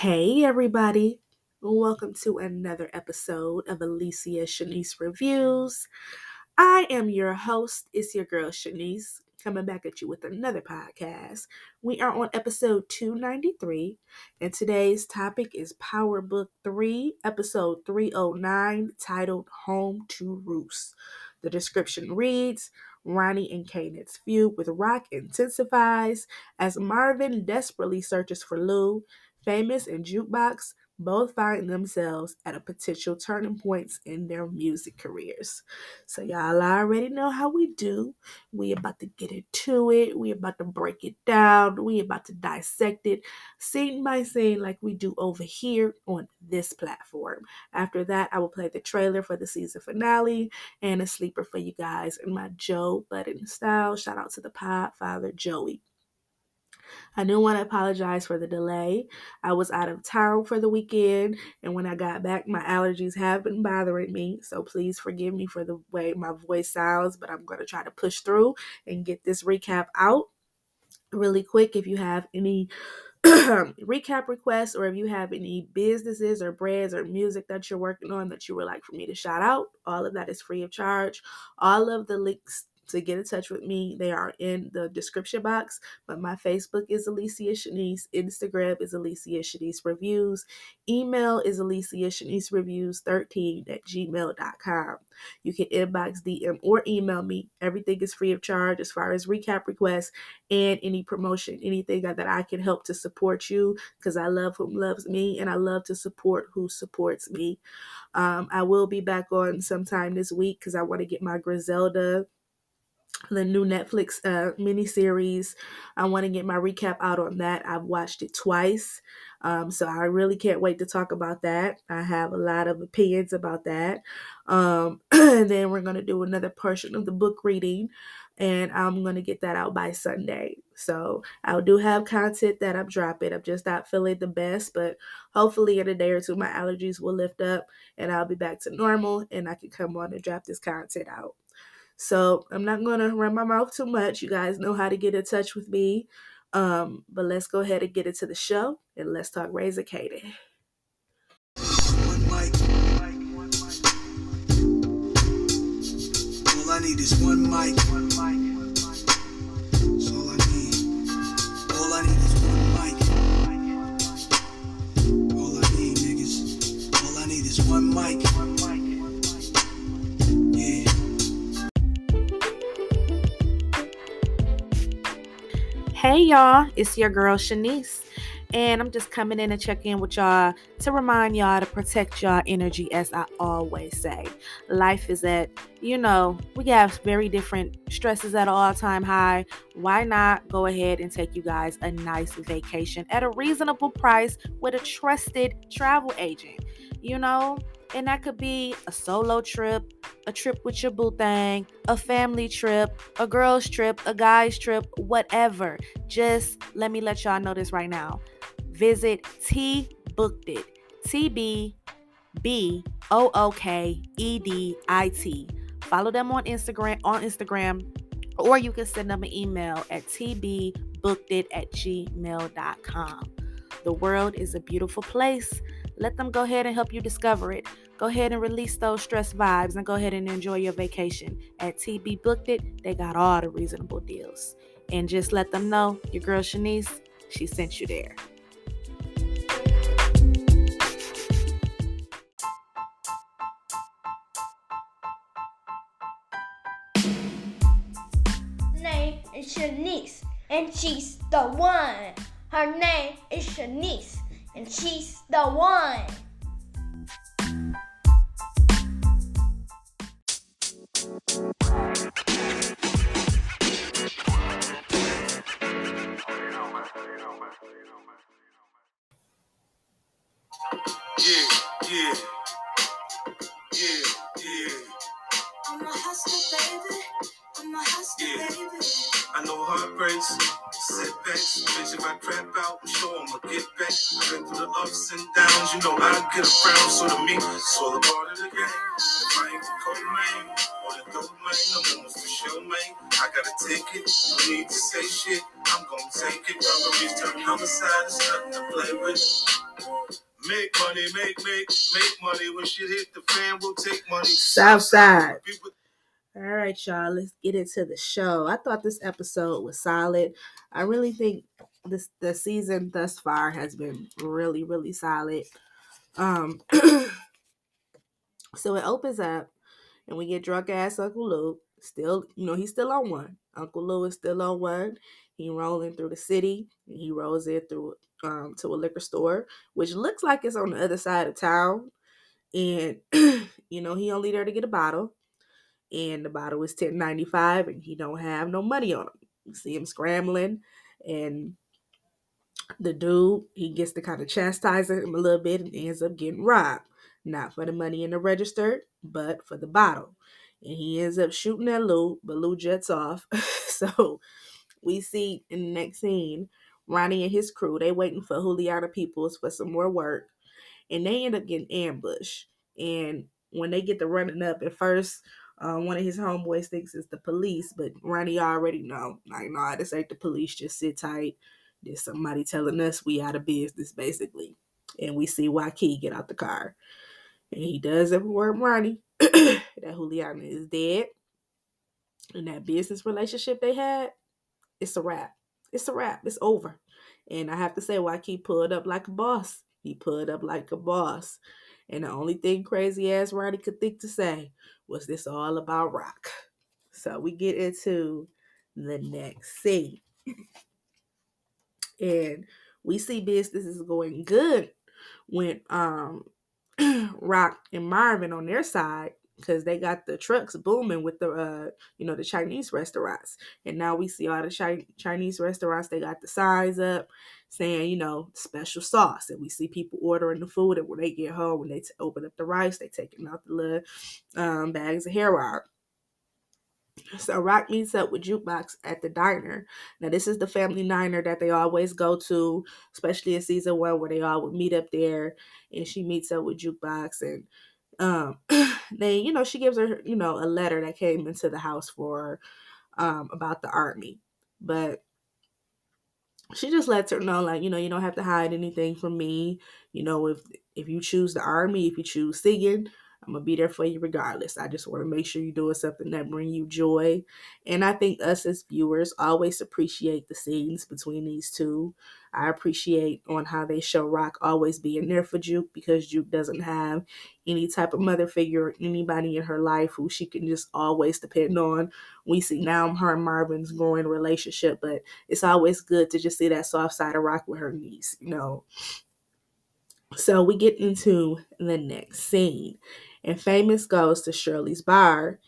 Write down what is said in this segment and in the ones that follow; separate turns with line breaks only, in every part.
Hey, everybody. Welcome to another episode of Alicia Shanice Reviews. I am your host. It's your girl Shanice coming back at you with another podcast. We are on episode 293, and today's topic is Power Book 3, episode 309, titled Home to Roost. The description reads Ronnie and Kanan's feud with Rock intensifies as Marvin desperately searches for Lou Famous and Jukebox both find themselves at a potential turning points in their music careers. So y'all already know how we do. We about to get into it. We about to break it down. We about to dissect it scene by scene like we do over here on this platform. After that, I will play the trailer for the season finale and a sleeper for you guys in my Joe Budden style. Shout out to the Podfather Joey. I do want to apologize for the delay. I was out of town for the weekend, and when I got back, my allergies have been bothering me. So please forgive me for the way my voice sounds, but I'm going to try to push through and get this recap out really quick. If you have any recap requests or if you have any businesses or brands or music that you're working on that you would like for me to shout out, all of that is free of charge. All of the links to get in touch with me, they are in the description box. But my Facebook is Alicia Shanice, Instagram is Alicia Shanice Reviews, email is Alicia Shanice Reviews 13 at gmail.com. You can inbox, DM, or email me. Everything is free of charge as far as recap requests and any promotion, anything that I can help to support you because I love who loves me and I love to support who supports me. Um, I will be back on sometime this week because I want to get my Griselda the new Netflix uh, miniseries. I want to get my recap out on that. I've watched it twice, um, so I really can't wait to talk about that. I have a lot of opinions about that. Um, and then we're going to do another portion of the book reading, and I'm going to get that out by Sunday. So I do have content that I'm dropping. I'm just not feeling the best, but hopefully in a day or two, my allergies will lift up and I'll be back to normal and I can come on and drop this content out. So I'm not going to run my mouth too much. You guys know how to get in touch with me. Um, but let's go ahead and get into the show and let's talk Raising Kanan. I need is one mic. One mic. That's all I need. All I need is one mic. All I need, niggas. All I need is one mic. Hey y'all, it's your girl Shanice, and I'm just coming in to check in with y'all to remind y'all to protect y'all energy, as I always say. Life is at, you know, we have very different stresses at all time high. Why not go ahead and take you guys a nice vacation at a reasonable price with a trusted travel agent? You know, and that could be a solo trip, a trip with your boo thing, a family trip, a girl's trip, a guy's trip, whatever. Just let me let y'all know this right now. Visit T Booked It. T B B O O K E D I T. Follow them on Instagram on Instagram, or you can send them an email at tbbookedit at gmail.com. The world is a beautiful place. Let them go ahead and help you discover it. Go ahead and release those stress vibes and go ahead and enjoy your vacation. At TB Booked It, they got all the reasonable deals. And just let them know your girl Shanice, she sent you there.
Name is Shanice, and she's the one. Her name is Shanice and she's the one.
Money.
Southside. All right, y'all, let's get into the show. I thought this episode was solid. I really think this the season thus far has been really, really solid. Um so it opens up and we get drunk ass Uncle Lou. Still, you know, he's still on one. Uncle Lou is still on one. He rolling through the city. He rolls in through um to a liquor store, which looks like it's on the other side of town. And you know, he only there to get a bottle and the bottle is ten ninety five, and he don't have no money on him. You see him scrambling, and the dude he gets to kind of chastise him a little bit and ends up getting robbed, not for the money in the register, but for the bottle. And he ends up shooting at Lou, but Lou jets off. so we see in the next scene, Ronnie and his crew, they waiting for Juliana Peoples for some more work. And they end up getting ambushed. And when they get to running up, at first uh, one of his homeboys thinks it's the police, but Ronnie already know. Like, nah, this ain't the police. Just sit tight. There's somebody telling us we out of business, basically. And we see Waukee get out the car. And he does inform Ronnie that Juliana is dead. And that business relationship they had, it's a wrap. It's a wrap. It's over. And I have to say, Waukee pulled up like a boss. He pulled up like a boss. And the only thing crazy ass Ronnie could think to say was this all about rock? So we get into the next scene. and we see business is going good when um Rock and Marvin on their side because they got the trucks booming with the uh you know the Chinese restaurants and now we see all the Chi- Chinese restaurants they got the signs up saying you know special sauce and we see people ordering the food and when they get home when they t- open up the rice they taking out the little um, bags of hair out so Rock meets up with Jukebox at the diner. Now this is the family diner that they always go to, especially in season one where they all would meet up there. And she meets up with Jukebox and um they you know she gives her you know a letter that came into the house for um about the army. But she just lets her know like you know you don't have to hide anything from me. You know if if you choose the army if you choose singing I'm gonna be there for you regardless. I just want to make sure you're doing something that bring you joy. And I think us as viewers always appreciate the scenes between these two. I appreciate on how they show Rock always being there for Juke because Juke doesn't have any type of mother figure or anybody in her life who she can just always depend on. We see now her and Marvin's growing relationship, but it's always good to just see that soft side of Rock with her niece, you know. So we get into the next scene and Famous goes to Shirley's bar,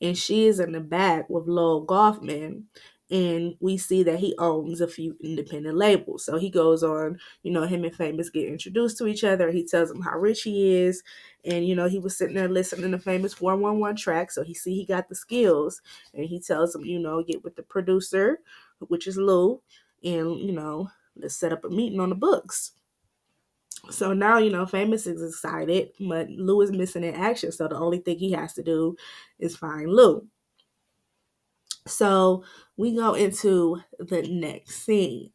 and she is in the back with Lowell Goffman. And we see that he owns a few independent labels. So he goes on, you know, him and Famous get introduced to each other. He tells him how rich he is. And, you know, he was sitting there listening to Famous 411 track. So he see he got the skills. And he tells him, you know, get with the producer, which is Lou, and, you know, let's set up a meeting on the books. So now, you know, Famous is excited, but Lou is missing in action. So the only thing he has to do is find Lou. So we go into the next scene.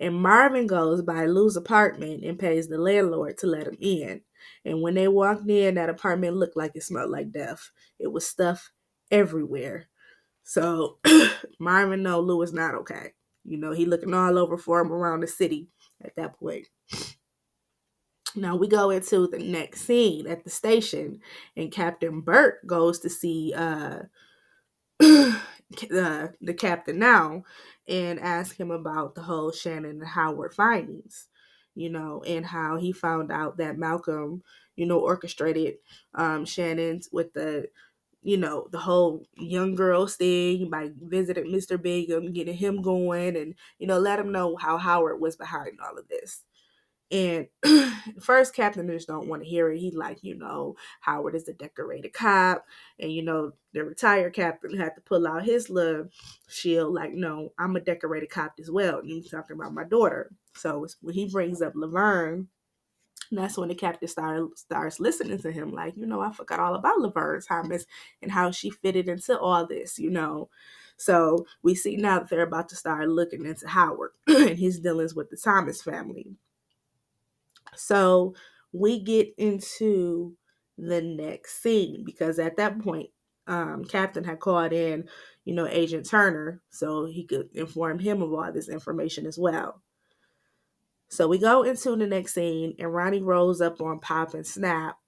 And Marvin goes by Lou's apartment and pays the landlord to let him in. And when they walked in, that apartment looked like it smelled like death. It was stuff everywhere. So Marvin know Lou is not okay. You know, he looking all over for him around the city at that point. Now we go into the next scene at the station, and Captain Burt goes to see uh, the the captain now and ask him about the whole Shannon and Howard findings, you know, and how he found out that Malcolm, you know, orchestrated um, Shannon's with the you know, the whole young girls thing by visiting Mr. Bingham, getting him going, and, you know, let him know how Howard was behind all of this. And first captain just don't want to hear it. He like, you know, Howard is a decorated cop. And you know, the retired captain had to pull out his little shield, like, no, I'm a decorated cop as well. And he's talking about my daughter. So when he brings up Laverne, that's when the captain start, starts listening to him, like, you know, I forgot all about Laverne Thomas and how she fitted into all this, you know. So we see now that they're about to start looking into Howard and his dealings with the Thomas family. So we get into the next scene because at that point, um, Captain had called in, you know, Agent Turner so he could inform him of all this information as well. So we go into the next scene, and Ronnie rolls up on Pop and Snap,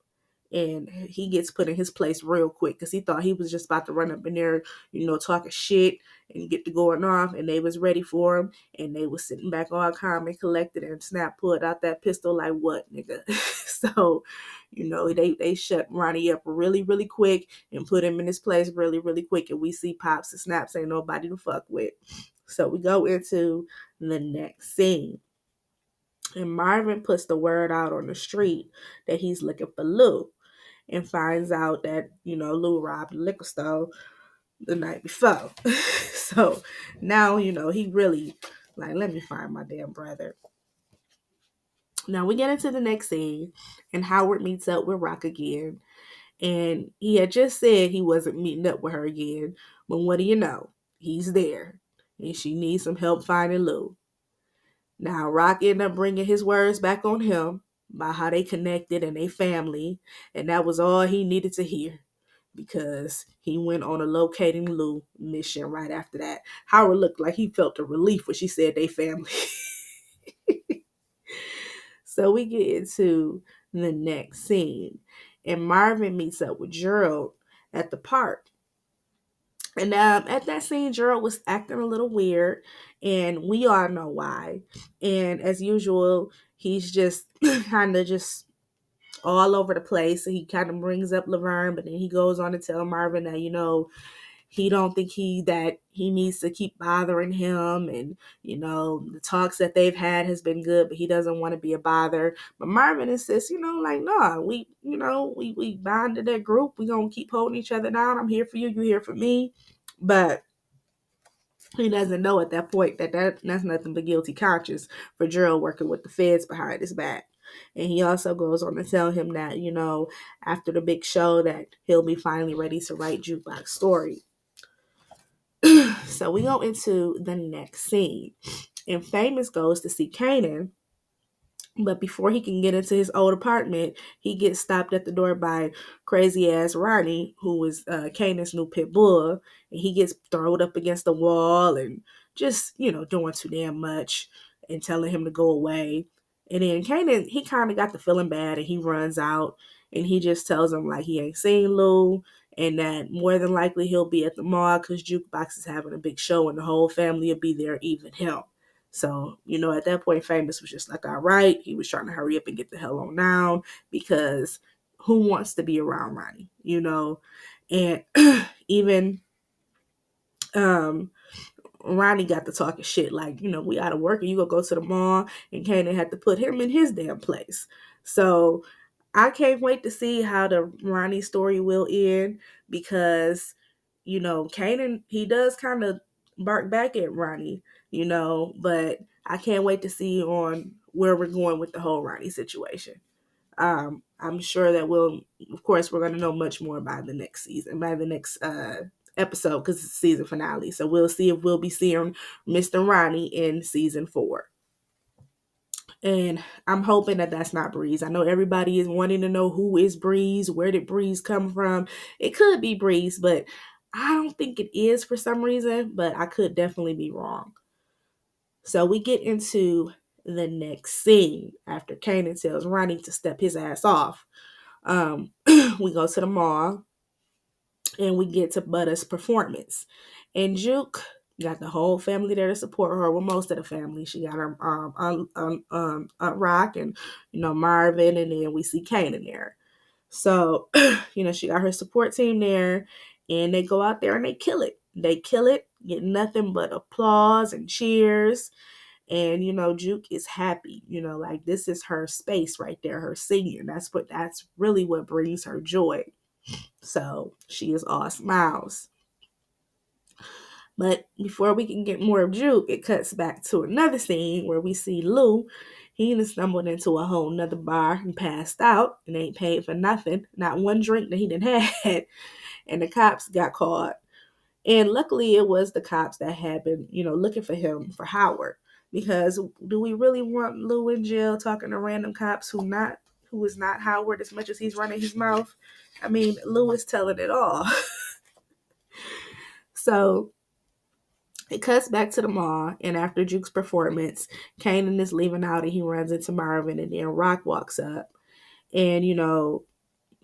and he gets put in his place real quick because he thought he was just about to run up in there, you know, talking shit and get to going off, and they was ready for him, and they was sitting back all calm and collected, and Snap pulled out that pistol like, "What, nigga?" so, you know, they they shut Ronnie up really, really quick and put him in his place really, really quick, and we see Pops and Snaps ain't nobody to fuck with. So we go into the next scene. And Marvin puts the word out on the street that he's looking for Lou and finds out that, you know, Lou robbed the liquor store the night before. so now, you know, he really, like, let me find my damn brother. Now we get into the next scene, and Howard meets up with Rock again. And he had just said he wasn't meeting up with her again. But what do you know? He's there. And she needs some help finding Lou. Now, Rock ended up bringing his words back on him about how they connected and they family, and that was all he needed to hear because he went on a locating Lou mission right after that. Howard looked like he felt a relief when she said they family. so we get into the next scene, and Marvin meets up with Gerald at the park. And um, at that scene, Gerald was acting a little weird, and we all know why. And as usual, he's just kind of just all over the place. He kind of brings up Laverne, but then he goes on to tell Marvin that you know he don't think he that he needs to keep bothering him and you know the talks that they've had has been good but he doesn't want to be a bother. But marvin insists you know like no nah, we you know we we bonded that group. We gonna keep holding each other down. I'm here for you. You here for me. But he doesn't know at that point that, that that's nothing but guilty conscience for Gerald working with the feds behind his back. And he also goes on to tell him that, you know, after the big show that he'll be finally ready to write Jukebox Story. so we go into the next scene. And Famous goes to see Kanan but before he can get into his old apartment, he gets stopped at the door by crazy ass Ronnie, who is uh, Kanan's new pit bull, and he gets thrown up against the wall and just you know doing too damn much and telling him to go away. And then Kanan, he kind of got the feeling bad, and he runs out and he just tells him like he ain't seen Lou and that more than likely he'll be at the mall because Jukebox is having a big show and the whole family will be there, even him. So, you know, at that point, Famous was just like, all right, he was trying to hurry up and get the hell on down because who wants to be around Ronnie, you know? And even um Ronnie got to talking shit like, you know, we out of work and you gonna go to the mall and Kanan had to put him in his damn place. So I can't wait to see how the Ronnie story will end because, you know, Kanan, he does kind of bark back at Ronnie you know, but I can't wait to see on where we're going with the whole Ronnie situation. Um, I'm sure that we'll, of course, we're going to know much more by the next season, by the next uh, episode, because it's season finale. So we'll see if we'll be seeing Mr. Ronnie in season four. And I'm hoping that that's not Breeze. I know everybody is wanting to know who is Breeze, where did Breeze come from. It could be Breeze, but I don't think it is for some reason, but I could definitely be wrong. So we get into the next scene after Kanan tells Ronnie to step his ass off. Um, we go to the mall and we get to Butta's performance. And Juke got the whole family there to support her. Well, most of the family. She got her um, um, um, Aunt Rock and you know Marvin, and then we see Kanan there. So you know she got her support team there, and they go out there and they kill it. They kill it get nothing but applause and cheers. And you know, Juke is happy. You know, like this is her space right there, her singing. That's what that's really what brings her joy. So she is all smiles. But before we can get more of Juke, it cuts back to another scene where we see Lou. He done stumbled into a whole nother bar and passed out and ain't paid for nothing. Not one drink that he didn't had. And the cops got caught and luckily, it was the cops that had been, you know, looking for him for Howard. Because do we really want Lou in jail talking to random cops who not who is not Howard as much as he's running his mouth. I mean, Lou is telling it all. so it cuts back to the mall, and after Juke's performance, Kanan is leaving out and he runs into Marvin, and then Rock walks up. And, you know,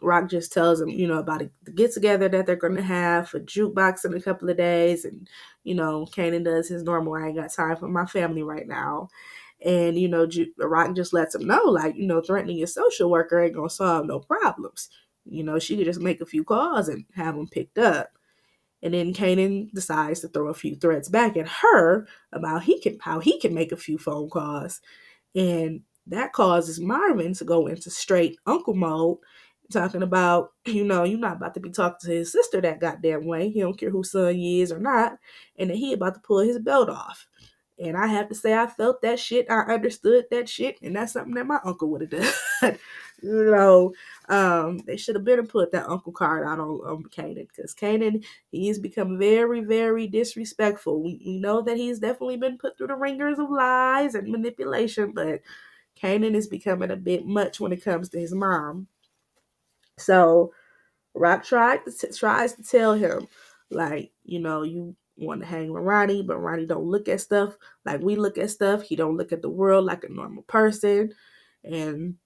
Rock just tells him, you know, about the get together that they're going to have for jukebox in a couple of days. And, you know, Kanan does his normal, I ain't got time for my family right now. And, you know, Ju- Rock just lets him know, like, you know, threatening your social worker ain't going to solve no problems. You know, she could just make a few calls and have them picked up. And then Kanan decides to throw a few threats back at her about he can how he can make a few phone calls. And that causes Marvin to go into straight uncle mode, talking about, you know, you're not about to be talking to his sister that goddamn way. He don't care who son he is or not. And then he about to pull his belt off. And I have to say, I felt that shit. I understood that shit. And that's something that my uncle would have done. you know, um, they should have better put that uncle card out on, on Kanan because Kanan, he's become very, very disrespectful. We, we know that he's definitely been put through the ringers of lies and manipulation, but Kanan is becoming a bit much when it comes to his mom. So Rock tried to tries to tell him, like, you know, you want to hang with Ronnie, but Ronnie don't look at stuff like we look at stuff. He don't look at the world like a normal person. And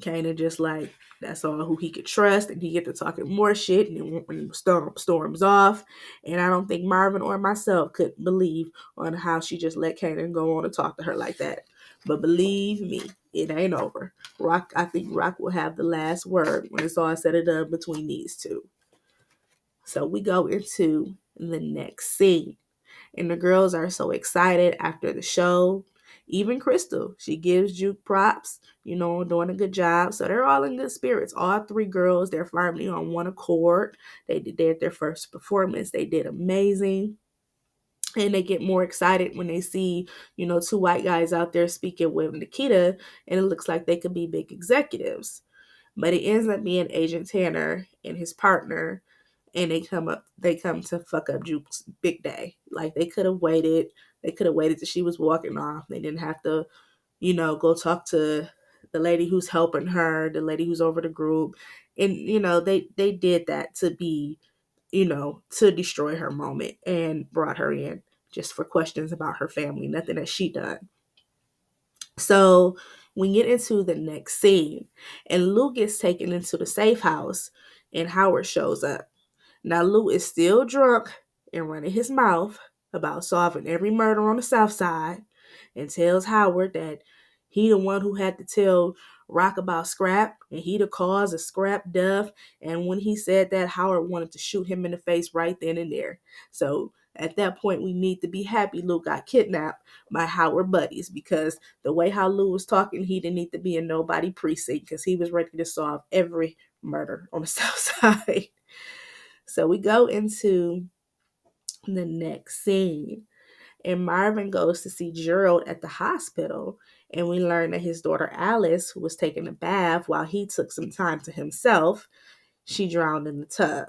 Kanan just like that's all who he could trust, and he get to talking more shit, and then storm storms off. And I don't think Marvin or myself could believe on how she just let Kanan go on and talk to her like that. But believe me, it ain't over. Rock, I think Rock will have the last word when it's all said and done between these two. So we go into the next scene. And the girls are so excited after the show. Even Crystal, she gives Juke props, you know, doing a good job. So they're all in good spirits. All three girls, they're finally on one accord. They did their first performance. They did amazing. And they get more excited when they see, you know, two white guys out there speaking with Nikita, and it looks like they could be big executives. But it ends up being Agent Tanner and his partner and they come up they come to fuck up Juke's big day. Like they could have waited. They could have waited till she was walking off. They didn't have to, you know, go talk to the lady who's helping her, the lady who's over the group. And, you know, they they did that to be, you know, to destroy her moment and brought her in just for questions about her family, nothing that she done. So we get into the next scene, and Lou gets taken into the safe house, and Howard shows up. Now, Lou is still drunk and running his mouth about solving every murder on the South Side and tells Howard that he the one who had to tell Rock about Scrap and he the cause of Scrap death. And when he said that, Howard wanted to shoot him in the face right then and there. So at that point, we need to be happy Lou got kidnapped by Howard buddies because the way how Lou was talking, he didn't need to be in nobody precinct because he was ready to solve every murder on the South Side. So we go into the next scene. And Marvin goes to see Gerald at the hospital. And we learn that his daughter Alice, was taking a bath while he took some time to himself, she drowned in the tub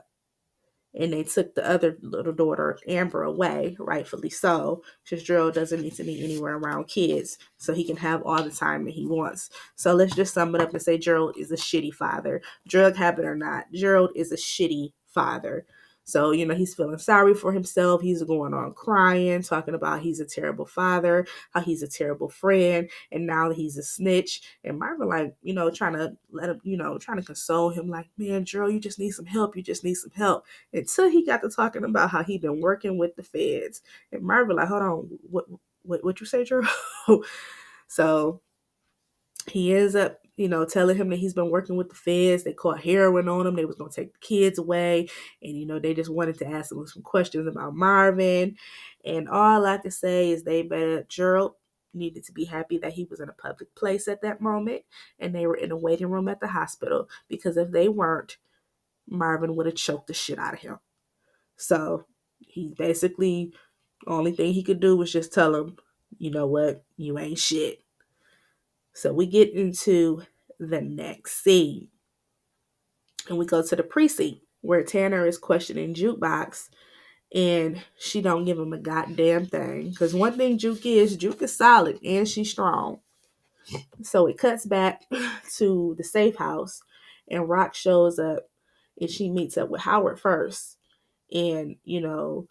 and they took the other little daughter, Amber, away, rightfully so, because Gerald doesn't need to be anywhere around kids, so he can have all the time that he wants. So let's just sum it up and say Gerald is a shitty father. Drug habit or not, Gerald is a shitty father. So, you know, he's feeling sorry for himself. He's going on crying, talking about he's a terrible father, how he's a terrible friend, and now he's a snitch. And Marvin, like, you know, trying to let him, you know, trying to console him, like, man, Gerald, you just need some help. You just need some help. Until he got to talking about how he'd been working with the feds. And Marvin, like, hold on, what what what you say, Gerald? so he ends up you know, telling him that he's been working with the feds. They caught heroin on him. They was gonna take the kids away, and you know, they just wanted to ask him some questions about Marvin. And all I can say is they better Gerald needed to be happy that he was in a public place at that moment, and they were in a waiting room at the hospital because if they weren't, Marvin would have choked the shit out of him. So he basically only thing he could do was just tell him, you know what, you ain't shit. So we get into the next scene. And we go to the precinct where Tanner is questioning Jukebox and she don't give him a goddamn thing. Because one thing Juke is, Juke is solid and she's strong. So it cuts back to the safe house, and Rock shows up, and she meets up with Howard first, and you know.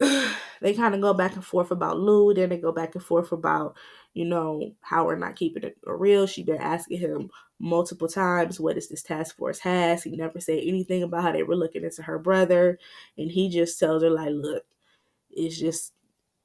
they kind of go back and forth about Lou, then they go back and forth about, you know, Howard not keeping it real. She been asking him multiple times, what is this task force has? He never said anything about how they were looking into her brother. And he just tells her, like, look, it's just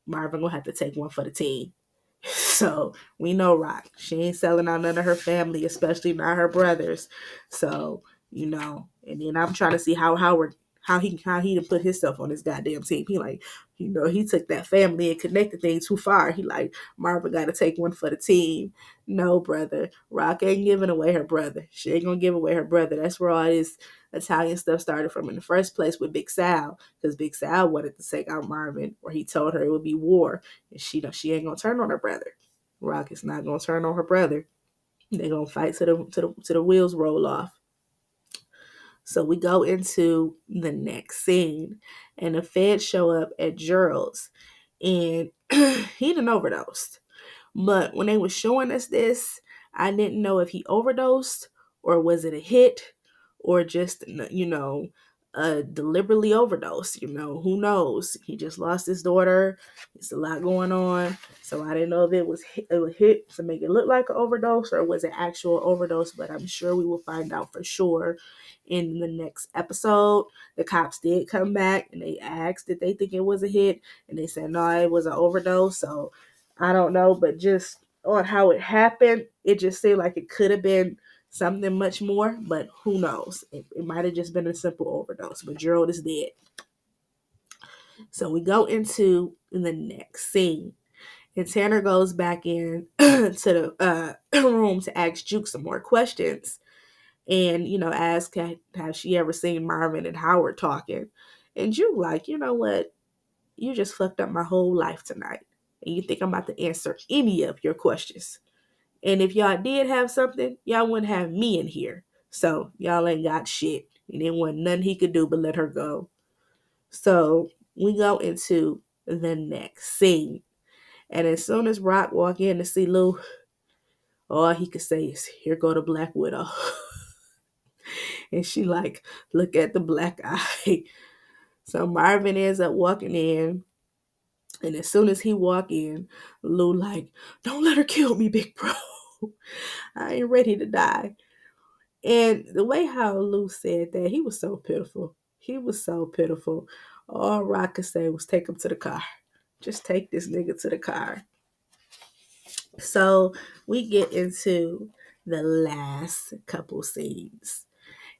Marvin gonna have to take one for the team. So we know Rock. She ain't selling out none of her family, especially not her brothers. So, you know, and then I'm trying to see how Howard how he how he to put himself on this goddamn team. He like, you know, he took that family and connected things too far. He like, Marvin got to take one for the team. No, brother, Rock ain't giving away her brother. She ain't gonna give away her brother. That's where all this Italian stuff started from in the first place with Big Sal, because Big Sal wanted to take out Marvin, or he told her it would be war, and she she ain't gonna turn on her brother. Rock is not gonna turn on her brother. They gonna fight to the to the to the wheels roll off. So we go into the next scene, and the feds show up at Gerald's, and he done overdosed. But when they were showing us this, I didn't know if he overdosed or was it a hit or just you know a deliberately overdose. You know who knows? He just lost his daughter. It's a lot going on, so I didn't know if it was hit, it was hit to make it look like an overdose or was it actual overdose. But I'm sure we will find out for sure in the next episode. The cops did come back and they asked did they think it was a hit, and they said no, it was an overdose. So I don't know, but just on how it happened, it just seemed like it could have been something much more, but who knows? It, it might have just been a simple overdose, but Gerald is dead. So we go into the next scene. And Tanner goes back in to the uh, room to ask Juke some more questions. And, you know, ask, has she ever seen Marvin and Howard talking? And Juke, like, you know what? You just fucked up my whole life tonight. And you think I'm about to answer any of your questions. And if y'all did have something, y'all wouldn't have me in here. So y'all ain't got shit. And there wasn't nothing he could do but let her go. So we go into the next scene. And as soon as Rock walk in to see Lou, all he could say is, here go the Black Widow. and she like, look at the black eye. So Marvin ends up walking in. And as soon as he walk in, Lou like, don't let her kill me, big bro. I ain't ready to die. And the way how Lou said that, he was so pitiful. He was so pitiful. All Rock could say was take him to the car. Just take this nigga to the car. So we get into the last couple scenes.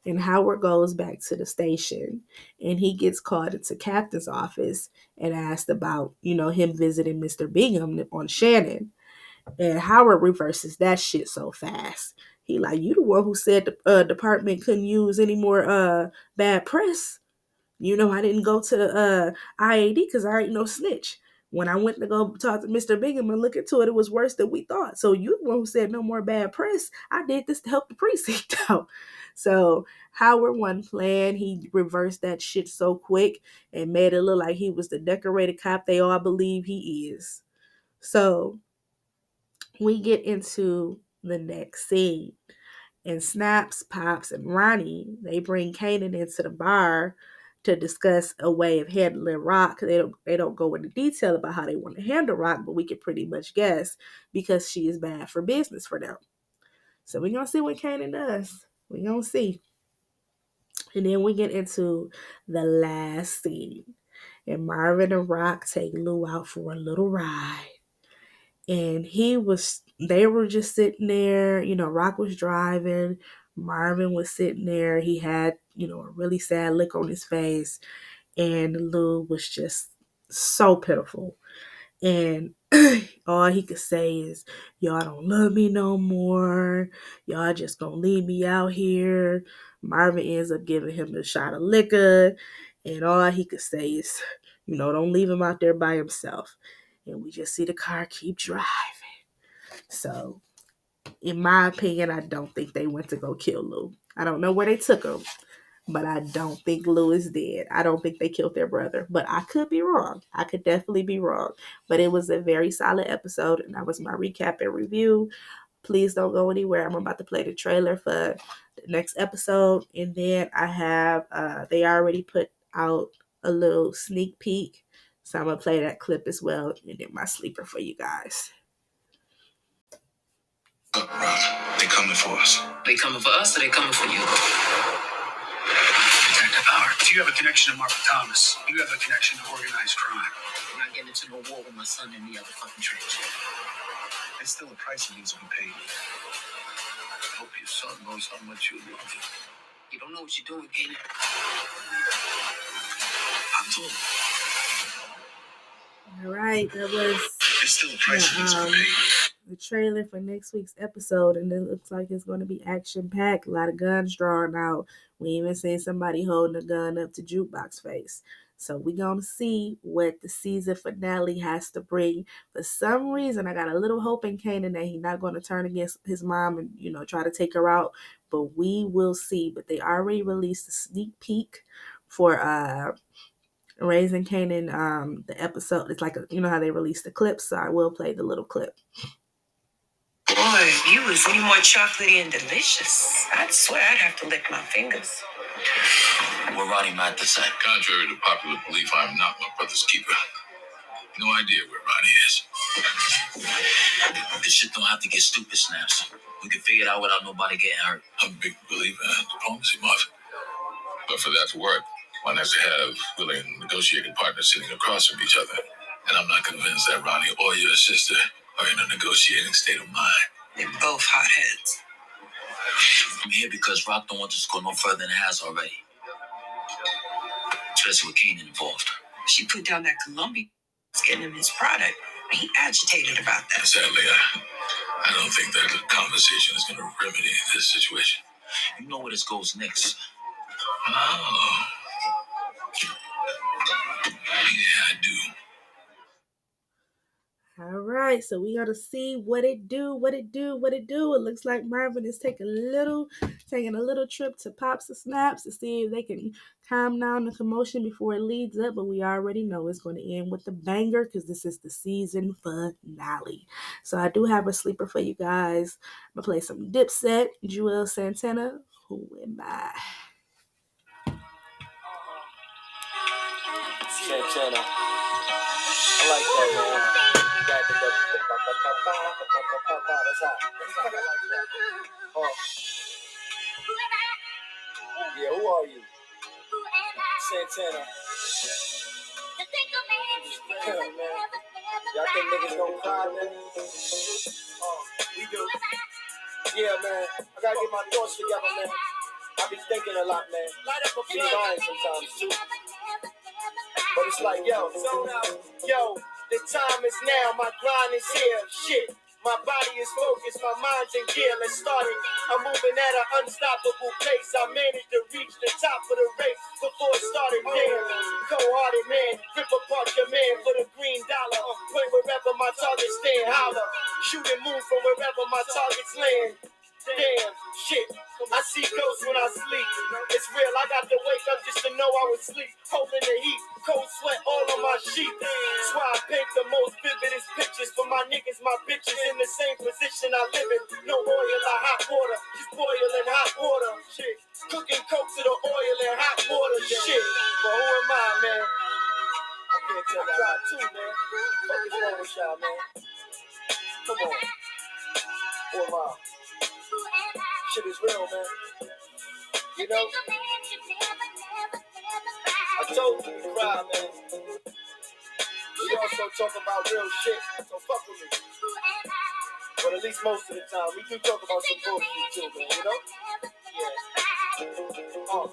And Howard goes back to the station and he gets called into captain's office and asked about, you know, him visiting Mr. Bingham on Shannon. And Howard reverses that shit so fast. He like, you the one who said the uh, department couldn't use any more uh bad press. You know, I didn't go to uh, IAD because I ain't no snitch. When I went to go talk to Mr. Bingham and look into it, it was worse than we thought. So you the one who said no more bad press. I did this to help the precinct out. So Howard one plan, he reversed that shit so quick and made it look like he was the decorated cop they all believe he is. So we get into the next scene. And Snaps, Pops, and Ronnie, they bring Kanan into the bar to discuss a way of handling Rock. They don't they don't go into detail about how they want to handle Rock, but we can pretty much guess because she is bad for business for them. So we're gonna see what Kanan does. We're gonna see. And then we get into the last scene. And Marvin and Rock take Lou out for a little ride and he was they were just sitting there you know rock was driving marvin was sitting there he had you know a really sad look on his face and lou was just so pitiful. And all he could say is y'all don't love me no more. Y'all just gonna leave me out here. Marvin ends up giving him a shot of liquor and all he could say is you know don't leave him out there by himself and we just see the car keep driving. So, in my opinion, I don't think they went to go kill Lou. I don't know where they took him, but I don't think Lou is dead. I don't think they killed their brother, but I could be wrong. I could definitely be wrong. But it was a very solid episode, and that was my recap and review. Please don't go anywhere. I'm about to play the trailer for the next episode, and then I have uh they already put out a little sneak peek, so I'm gonna play that clip as well, and then my sleeper for you guys.
Look, Rob, they coming for us.
They coming for us or they coming for you?
Detective Howard, if you have a connection to Martha Thomas, you have a connection to organized crime.
I'm not getting into no war with my son in the other fucking trench.
There's still a price that needs to be paid. I hope your son knows how much you love him.
You don't know what you're doing, Kanan.
I told him.
All right, that was
There's still a price that needs to
Yeah,
be
um, the trailer for next week's episode, and it looks like it's going to be action packed. A lot of guns drawn out. We even seen somebody holding a gun up to Jukebox Face. So we gonna see what the season finale has to bring. For some reason, I got a little hope in Kanan that he's not going to turn against his mom and you know try to take her out. But we will see. But they already released a sneak peek for uh Raising Kanan, um, the episode. It's like a, you know how they release the clips, so I will play the little clip.
Boy, if you was any more chocolatey and delicious, I'd swear I'd have to lick my fingers.
Where Ronnie Mathis at?
Contrary to popular belief, I am not my brother's keeper. No idea where Ronnie is.
This shit don't have to get stupid, Snaps. We can figure it out without nobody getting hurt.
I'm a big believer in diplomacy, Muff. But for that to work, one has to have willing negotiating partners sitting across from each other. And I'm not convinced that Ronnie or your sister are in a negotiating state of mind.
They're both hotheads.
I'm here because Rock don't want this to go no further than it has already. Especially with Kanan involved.
She put down that Colombian getting him his product. And he agitated about that.
Sadly, I, I don't think that the conversation is going to remedy this situation.
You know where this goes next.
Oh.
All right, so we gotta see what it do, what it do, what it do. It looks like Marvin is taking a little, taking a little trip to Pops and Snaps to see if they can calm down the commotion before it leads up. But we already know it's going to end with a banger because this is the season finale. So I do have a sleeper for you guys. I'm gonna play some Dipset, Juelz Santana. Who am I?
Santana. I like that, man. Oh. Yeah, who are you? Santana. Yeah, man. Y'all think niggas gonna cry, man? Oh, we do. Yeah, man. I gotta get my thoughts together, man. I be thinking a lot, man. Light up sometimes, too. But it's like, yo. Yo, the time is now. My grind is here. Shit. My body is focused, my mind's in gear. Let's start it. I'm moving at an unstoppable pace. I managed to reach the top of the race before it started. Damn, cold-hearted man, rip apart your man for the green dollar. Point wherever my targets stand, holler. Shoot and move from wherever my targets land. Damn, shit. I see ghosts when I sleep. It's real, I got to wake up just to know I was asleep. Holding the heat, cold sweat all on my sheet. That's why I paint the most vividest pictures for my niggas, my bitches in the same position I live in. No oil or hot water, just boiling hot water. Shit. Cooking coke to the oil and hot water. Shit. But who am I, man? I can't tell. I too, man. What is wrong with y'all, man? Come on. Who am I? Shit is real, man. You know, I told you to cry, man. We also talk about real shit, so fuck with me. But at least most of the time, we do talk about some bullshit too, man, you know? Yeah. Uh,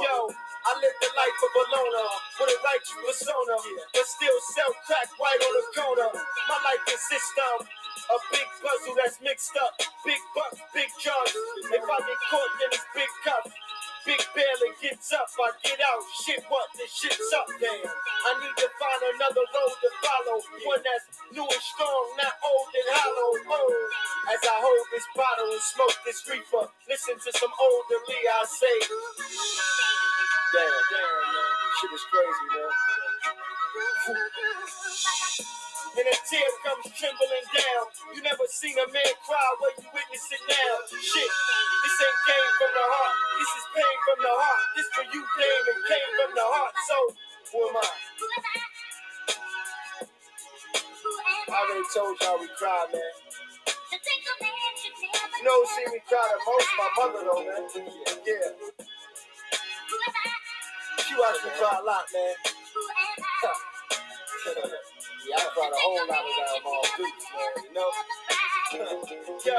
yo, I live the life of a loner with a righteous persona, but still sell crack right on the corner. My life consists of a big puzzle that's mixed up. Big bucks, big jars. If I get caught, then it's big cups. Big barely gets up, I get out. Shit, what the shit's up man. I need to find another road to follow. One that's new and strong, not old and hollow. Oh. As I hold this bottle and smoke this reefer, listen to some older Lee, I say. Damn, damn, man. Shit is crazy, man. And a tear comes trembling down. You never seen a man cry where you witness it now. Shit, this ain't game from the heart. This is pain from the heart. This for you, pain and came from the heart. So, who am I? I already told y'all we cry, man. You know who see me cry the most? My mother, though, man. Yeah. She watched me cry a lot, man. I cried a whole lot of that all boots, man, you know? yo,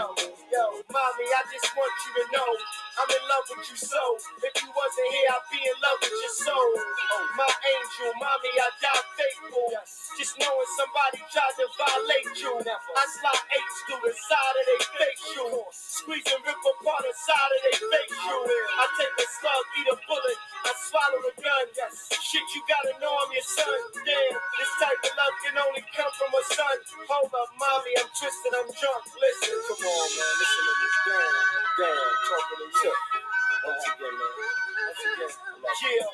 yo, mommy, I just want you to know I'm in love with you so. If you wasn't here, I'd be in love with your soul. My angel, mommy, I die faithful. Just knowing somebody tried to violate you. I slide H through the side of their face you. Squeeze and rip apart the side of their face you. I take a slug, eat a bullet. I swallow a gun. Shit, you gotta know I'm your son. Damn, this type of love can only come from a son. Hold up, mommy, I'm twisted, I'm drunk. Listen, come on, man, listen to this. Damn, damn, talking and Once again, man. Once again. Yeah.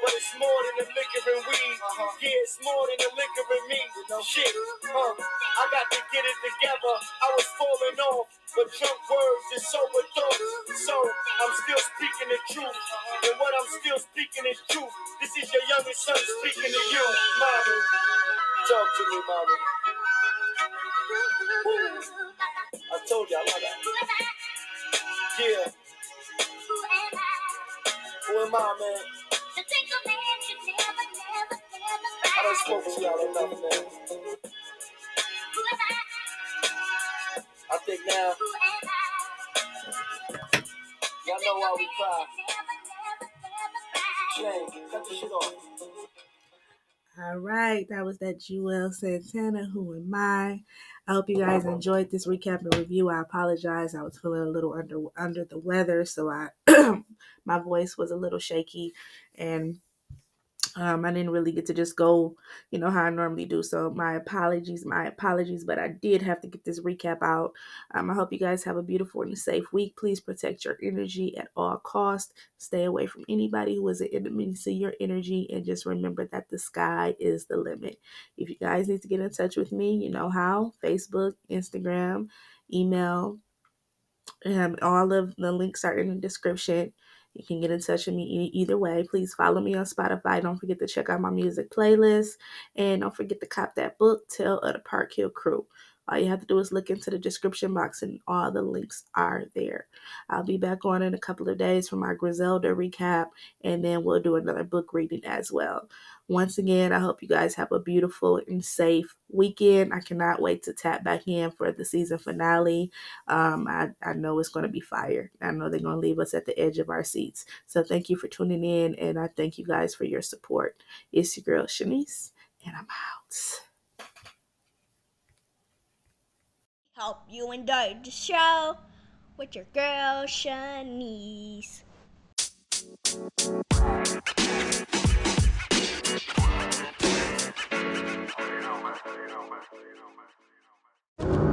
But it's more than the liquor and weed. Uh-huh. Yeah, it's more than the liquor and me. You know? Shit, huh? I got to get it together. I was falling off, but drunk words and sober thoughts. So I'm still speaking the truth, and what I'm still speaking is truth. This is your youngest son speaking to you, mommy. Talk to me, mommy. I told you I love that. Yeah. Who am I, man? I don't smoke to y'all enough, man. I think now, y'all know why we cry. Shane, cut the shit off.
All right, that was that Juelz Santana. Who am I? I hope you guys enjoyed this recap and review. I apologize. I was feeling a little under under the weather, so I my voice was a little shaky, and um, I didn't really get to just go, you know, how I normally do. So my apologies, my apologies, but I did have to get this recap out. Um, I hope you guys have a beautiful and safe week. Please protect your energy at all costs. Stay away from anybody who is an enemy to your energy, and just remember that the sky is the limit. If you guys need to get in touch with me, you know how: Facebook, Instagram, email. Um, all of the links are in the description. You can get in touch with me either way. Please follow me on Spotify. Don't forget to check out my music playlist. And don't forget to cop that book, Tale of the Park Hill Crew. All you have to do is look into the description box and all the links are there. I'll be back on in a couple of days for my Griselda recap and then we'll do another book reading as well. Once again, I hope you guys have a beautiful and safe weekend. I cannot wait to tap back in for the season finale. Um, I, I know it's going to be fire. I know they're going to leave us at the edge of our seats. So thank you for tuning in and I thank you guys for your support. It's your girl Shanise and I'm out.
Hope you enjoyed the show with your girl Shanise. you know.